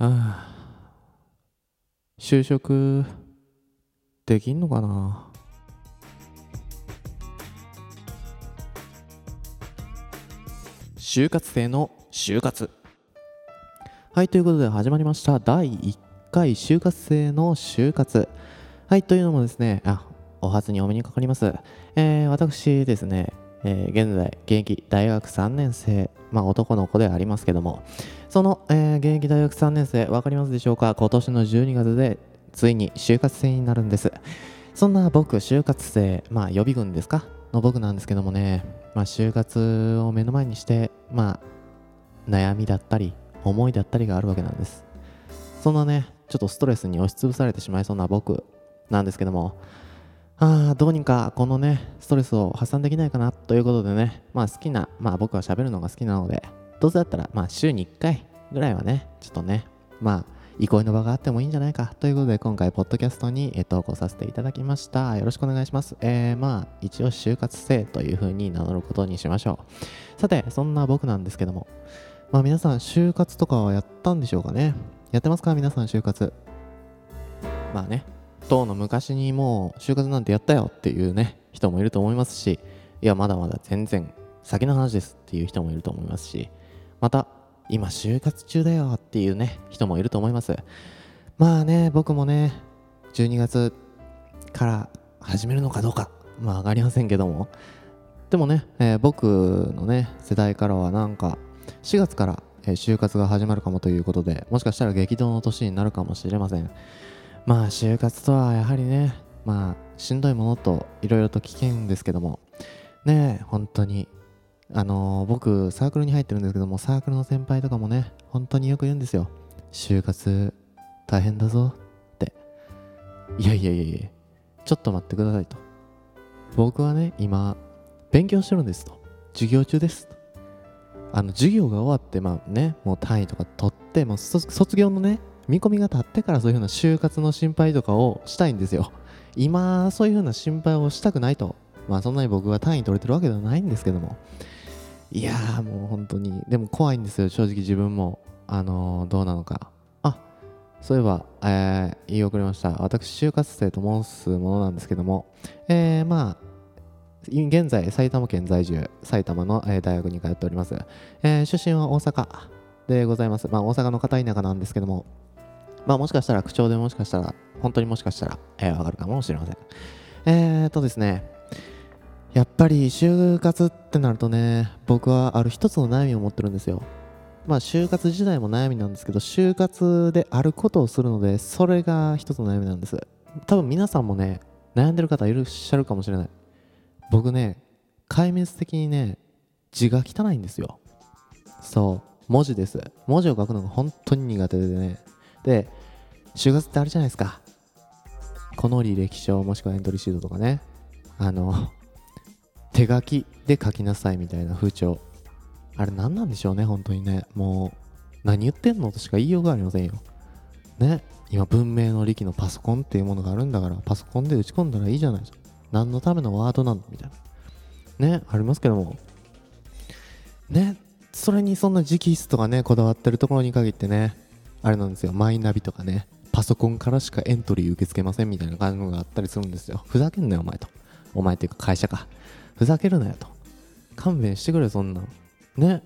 あ就職できんのかな？就活生の就活。はいということで始まりました。第1回就活生の就活。はいというのもですねあお初にお目にかかります。えー、私ですねえー、現在現役大学3年生まあ男の子でありますけどもその、えー、現役大学3年生分かりますでしょうか？今年の12月でついに就活生になるんです。そんな僕就活生まあ予備軍ですか？の僕なんですけどもねまあ就活を目の前にしてまあ悩みだったり思いだったりがあるわけなんです。そんなねちょっとストレスに押しつぶされてしまいそうな僕なんですけどもああ、どうにかこのね、ストレスを発散できないかなということでね、まあ好きな、まあ僕は喋るのが好きなので、どうせだったら、まあ週に1回ぐらいはね、ちょっとね、まあ、憩いの場があってもいいんじゃないかということで、今回、ポッドキャストに、投稿させていただきました。よろしくお願いします。えー、まあ、一応、就活生という風に名乗ることにしましょう。さて、そんな僕なんですけども、まあ皆さん、就活とかはやったんでしょうかね？やってますか？皆さん、就活。まあね、当の昔にもう就活なんてやったよっていうね人もいると思いますしいやまだまだ全然先の話ですっていう人もいると思いますしまた今就活中だよっていうね人もいると思います。まあね僕もね12月から始めるのかどうかまあ上がりませんけども。でもね、えー、僕のね世代からはなんか4月から、就活が始まるかもということでもしかしたら激動の年になるかもしれません。まあ就活とはやはりねまあしんどいものといろいろと危険ですけどもね本当にあのー、僕サークルに入ってるんですけどもサークルの先輩とかもね本当によく言うんですよ。就活大変だぞって。いやいやいやいやちょっと待ってくださいと。僕はね今勉強してるんですと。授業中ですあの授業が終わってまあねもう単位とか取ってもう卒業のね見込みが立ってからそういうふうな就活の心配とかをしたいんですよ。今そういうふうな心配をしたくないと。まあそんなに僕は単位取れてるわけではないんですけども。いやーもう本当に。でも怖いんですよ。正直自分も。あのー、どうなのか。あそういえば、えー、言い遅れました。私就活生と申すものなんですけども。えー、まあ現在埼玉県在住埼玉の、えー、大学に通っております、えー、出身は大阪でございます。まあ大阪の片田舎なんですけども。まあもしかしたら口調でもしかしたら、本当にもしかしたら、えー、わかるかもしれません。えーとですね、やっぱり就活ってなるとね、僕はある一つの悩みを持ってるんですよ。まあ就活自体も悩みなんですけど、就活であることをするので、それが一つの悩みなんです。多分皆さんもね、悩んでる方いらっしゃるかもしれない。僕ね、壊滅的にね、字が汚いんですよ。そう、文字です。文字を書くのが本当に苦手でね。で、就活ってあるじゃないですか。この履歴書もしくはエントリーシートとかね。あの、手書きで書きなさいみたいな風潮。あれ何なんでしょうね、本当にね。もう、何言ってんのとしか言いようがありませんよ。ね。今、文明の利器のパソコンっていうものがあるんだから、パソコンで打ち込んだらいいじゃないですか。何のためのワードなのみたいな。ね、ありますけども。ね、それにそんな直筆とかね、こだわってるところに限ってね、あれなんですよ、マイナビとかね、パソコンからしかエントリー受け付けませんみたいな感じがあったりするんですよ。ふざけんなよ、お前と。お前っていうか会社か。ふざけるなよと。勘弁してくれ、そんなん。ね。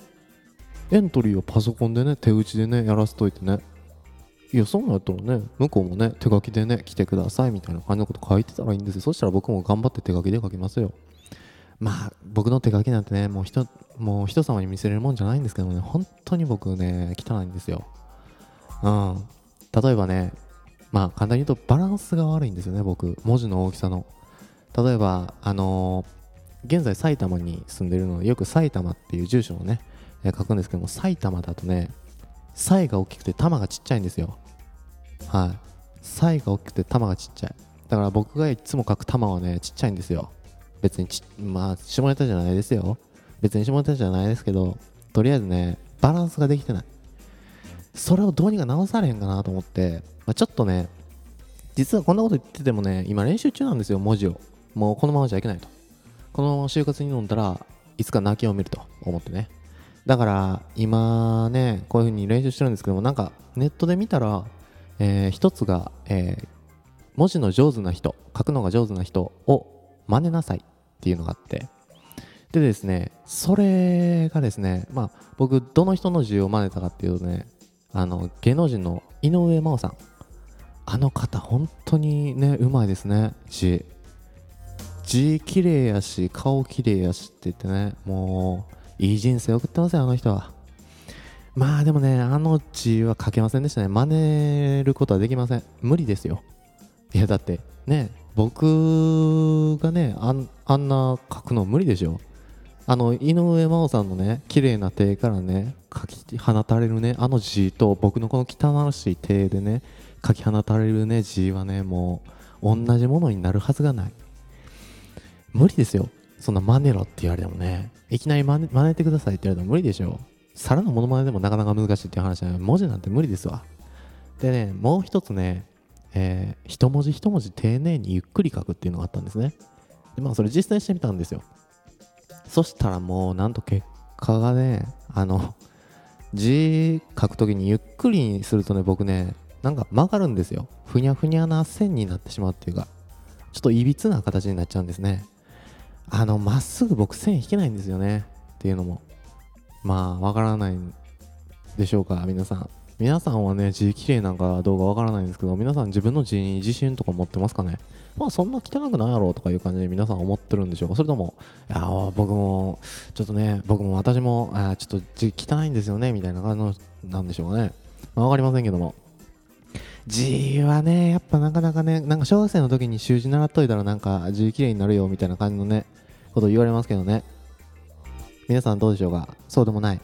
エントリーをパソコンでね、手打ちでね、やらせといてね。いや、そうなったらね、向こうもね、手書きでね、来てくださいみたいな感じのこと書いてたらいいんですよ。そしたら僕も頑張って手書きで書きますよ。まあ、僕の手書きなんてね、もう人、もう人様に見せれるもんじゃないんですけどもね、本当に僕ね、汚いんですよ。うん。例えばね、まあ簡単に言うとバランスが悪いんですよね、僕。文字の大きさの。例えば、あのー、現在埼玉に住んでるので、よく埼玉っていう住所をね、え、書くんですけども、埼玉だとね、サイが大きくて玉がちっちゃいんですよ。はい。サイが大きくて玉がちっちゃい。だから僕がいつも書く玉はね、ちっちゃいんですよ。別にち、まあ、下ネタじゃないですよ。別に下ネタじゃないですけど、とりあえずね、バランスができてない。それをどうにか直されへんかなと思って、まあ、ちょっとね、実はこんなこと言っててもね、今練習中なんですよ、文字を。もうこのままじゃいけないと。このまま就活に飲んだらいつか泣きを見ると思ってね。だから今ねこういう風に練習してるんですけどもなんかネットで見たら、えー一つが、えー文字の上手な人書くのが上手な人を真似なさいっていうのがあってでですねそれがですねまあ僕どの人の字を真似たかっていうとねあの芸能人の井上真央さん。あの方本当にねうまいですね。字。字綺麗やし顔綺麗やしって言ってね。もういい人生送ってますよあの人は。まあでもねあの字は書けませんでしたね。真似ることはできません。無理ですよ。いやだってね僕がねああんな書くの無理でしょ。あの井上真央さんのね綺麗な手からね書き放たれるねあの字と僕のこの汚らしい手でね書き放たれるね字はねもう同じものになるはずがない。無理ですよ。そんな真似ろって言われてもね。いきなり真似真似てくださいって言われても無理でしょ皿のモノマネでもなかなか難しいっていう話じゃない文字なんて無理ですわ。でねもう一つねえー一文字一文字丁寧にゆっくり書くっていうのがあったんですね。でまあそれ実践してみたんですよ。そしたらもうなんと結果がねあの字書くときにゆっくりにするとね僕ねなんか曲がるんですよ。ふにゃふにゃな線になってしまうっていうかちょっといびつな形になっちゃうんですね。あのまっすぐ僕線引けないんですよね。っていうのもまあわからないんでしょうか皆さん。皆さんはね字綺麗なんかどうかわからないんですけど皆さん自分の字に自信とか持ってますかね？まあそんな汚くないやろうとかいう感じで皆さん思ってるんでしょうか？それともいや僕もちょっとね僕も私もあちょっと字汚いんですよね？みたいな感じのなんでしょうかね？わかりませんけども。字はねやっぱなかなかねなんか小学生の時に習字習っといたらなんか字綺麗になるよみたいな感じのねこと言われますけどね。皆さんどうでしょうか？そうでもない。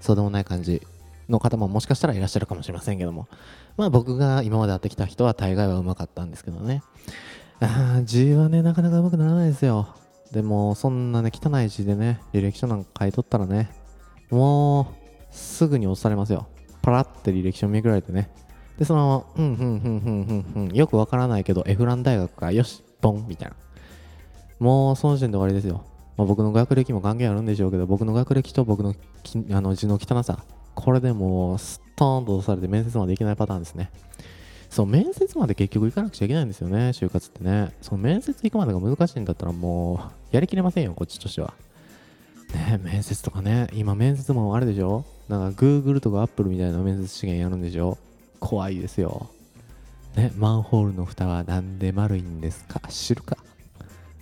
そうでもない感じ。の方ももしかしたらいらっしゃるかもしれませんけども。まあ僕が今まで会ってきた人は大概はうまかったんですけどね。あー字はねなかなかうまくならないですよ。でもそんなね汚い字でね履歴書なんか書いとったらねもうすぐに押されますよ。パラって履歴書めくられてね。でそのままうんうんうんうんうんうんよくわからないけどエフラン大学かよしボンみたいな。もうその時点で終わりですよ、まあ、僕の学歴も関係あるんでしょうけど僕の学歴と僕のきあの字の汚さこれでもうストーンと押されて面接までいけないパターンですね。そう面接まで結局行かなくちゃいけないんですよね就活ってね。その面接行くまでが難しいんだったらもうやりきれませんよこっちとしては。ね面接とかね今面接もあれでしょ？なんか Google とか Apple みたいな面接試験やるんでしょ？怖いですよ。ねマンホールの蓋はなんで丸いんですか？知るか？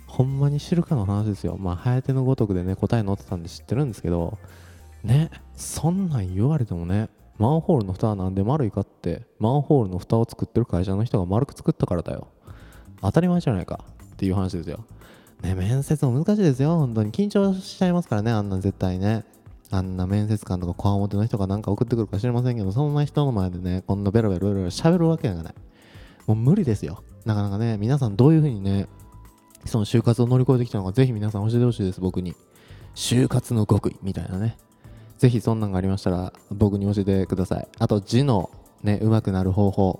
ほんまに知るかの話ですよ。まあ早手のごとくでね答え載ってたんで知ってるんですけどね。そんなん言われてもねマンホールの蓋はなんで丸いかってマンホールの蓋を作ってる会社の人が丸く作ったからだよ。当たり前じゃないか。っていう話ですよ。ね面接も難しいですよ。本当に。緊張しちゃいますからね。あんな絶対ね。あんな面接官とかこわもての人がなんか送ってくるか知りませんけどそんな人の前でねこんなベロベロベロベロ喋るわけがない。もう無理ですよ。なかなかね皆さんどういうふうにねその就活を乗り越えてきたのかぜひ皆さん教えてほしいです僕に。就活の極意みたいなね。ぜひそんなんがありましたら僕に教えてください。あと字のね上手くなる方法。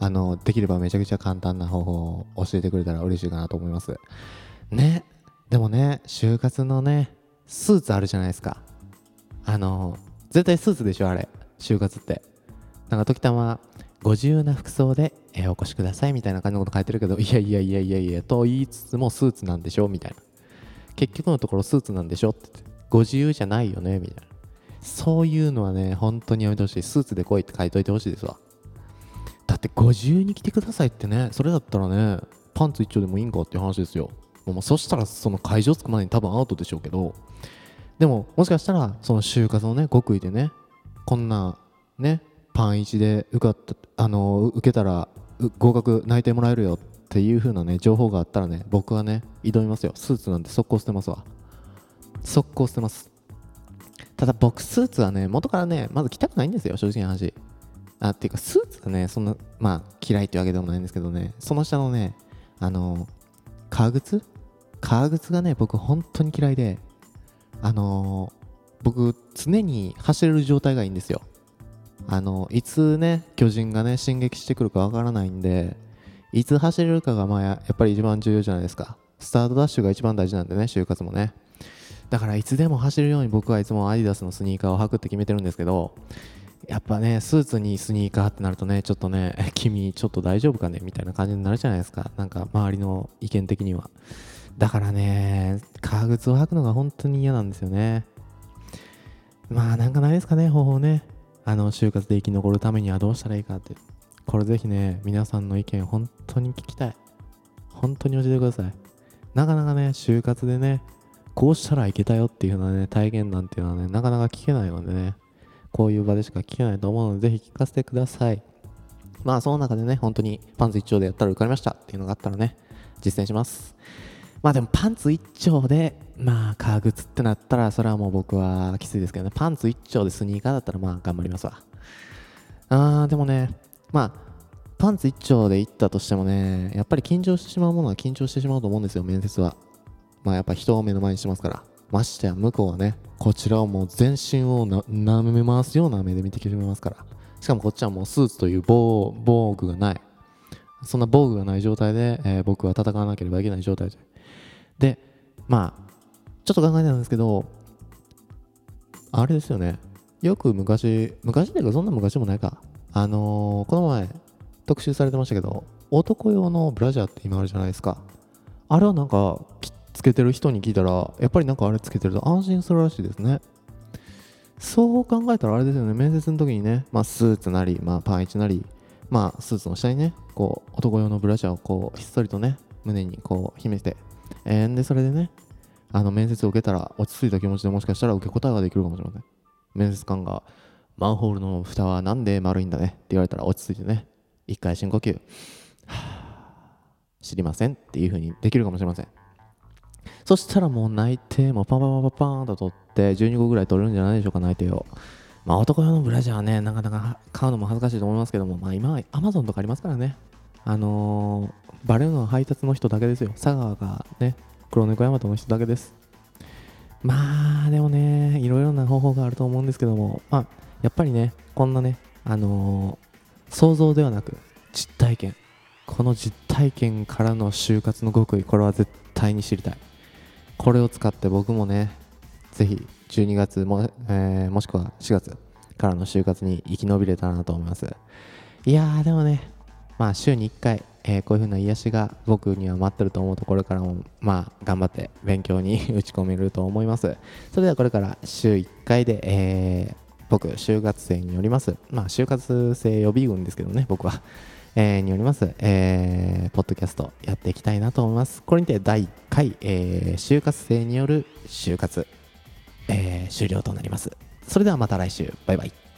あのできればめちゃくちゃ簡単な方法を教えてくれたら嬉しいかなと思います。ね。でもね就活のねスーツあるじゃないですか。あの絶対スーツでしょあれ。就活って。なんか時たまご自由な服装で、えお越しくださいみたいな感じのこと書いてるけどいやいやいやいやいやと言いつつもスーツなんでしょみたいな。結局のところスーツなんでしょってってご自由じゃないよねみたいな。そういうのはね本当にやめてほしい。スーツで来いって書いといてほしいですわ。だってご自由に来てくださいってねそれだったらねパンツ一丁でもいいんかっていう話ですよ。もうそしたらその会場着くまでに多分アウトでしょうけど。でももしかしたらその就活のね極意でねこんなねパン1で受かったあの受けたら合格内定もらえるよっていう風なね情報があったらね僕はね挑みますよ。スーツなんて速攻捨てますわ。速攻捨てます。ただ僕スーツはね元からねまず着たくないんですよ正直な話。あっていうかスーツがねそんなまあ嫌いってわけでもないんですけどね。その下のねあの革靴？革靴がね僕本当に嫌いで。あの僕常に走れる状態がいいんですよ。あのいつね巨人がね進撃してくるかわからないんでいつ走れるかがまあややっぱり一番重要じゃないですか。スタートダッシュが一番大事なんでね就活もね。だからいつでも走るように僕はいつもアディダスのスニーカーを履くって決めてるんですけどやっぱねスーツにスニーカーってなるとねちょっとね 君ちょっと大丈夫かねみたいな感じになるじゃないですか。なんか周りの意見的には。だからね革靴を履くのが本当に嫌なんですよね。まあなんかないですかね方法ね。あの就活で生き残るためにはどうしたらいいかって。これぜひね皆さんの意見本当に聞きたい。本当に教えてください。なかなかね就活でねこうしたらいけたよっていうようなね体験談っていうのはねなかなか聞けないのでねこういう場でしか聞けないと思うのでぜひ聞かせてください。まあその中でね本当にパンツ一丁でやったら受かりましたっていうのがあったらね実践します。まあでもパンツ一丁でまあ革靴ってなったらそれはもう僕はきついですけどねパンツ一丁でスニーカーだったらまあ頑張りますわ。あーでもねまあパンツ一丁で行ったとしてもねやっぱり緊張してしまうものは緊張してしまうと思うんですよ面接は。まあやっぱ人を目の前にしますからましてや向こうはねこちらをもう全身をな舐め回すような目で見てきてますからしかもこっちはもうスーツという防防具がない。そんな防具がない状態で、えー僕は戦わなければいけない状態で。でまあちょっと考えたんですけどあれですよね。よく昔昔っていうかそんな昔もないか。あのーこの前特集されてましたけど男用のブラジャーって今あるじゃないですか。あれはなんかきつけてる人に聞いたらやっぱりなんかあれつけてると安心するらしいですね。そう考えたらあれですよね。面接の時にね、まあ、スーツなり、まあ、パンイチなり、まあ、スーツの下にねこう男用のブラジャーをこうひっそりとね胸にこう秘めて、えーでそれでねあの面接を受けたら落ち着いた気持ちでもしかしたら受け答えができるかもしれません。面接官がマンホールの蓋はなんで丸いんだね？って言われたら落ち着いてね一回深呼吸。知りませんっていう風にできるかもしれません。そしたらもう内定もパンパンパンパンパンと取って12個ぐらい取れるんじゃないでしょうか内定を。まあ男用のブラジャーはねなかなか買うのも恥ずかしいと思いますけどもまあ今は Amazon とかありますからね。あのー、バレるのは配達の人だけですよ。佐川がね黒猫大和の人だけです。まあでもねいろいろな方法があると思うんですけどもまあやっぱりねこんなねあのー想像ではなく実体験。この実体験からの就活の極意これは絶対に知りたい。これを使って僕もねぜひ12月も,、えーもしくは4月からの就活に生き延びれたらなと思います。いやーでもねまあ週に1回、えーこういう風な癒しが僕には待ってると思うとこれからもまあ頑張って勉強に 打ち込めると思います。それではこれから週1回で、えー僕就活生によります。まあ就活生予備軍ですけどね僕は。えーによります、えーポッドキャストやっていきたいなと思います。これにて第1回、えー就活生による就活、えー終了となります。それではまた来週。バイバイ。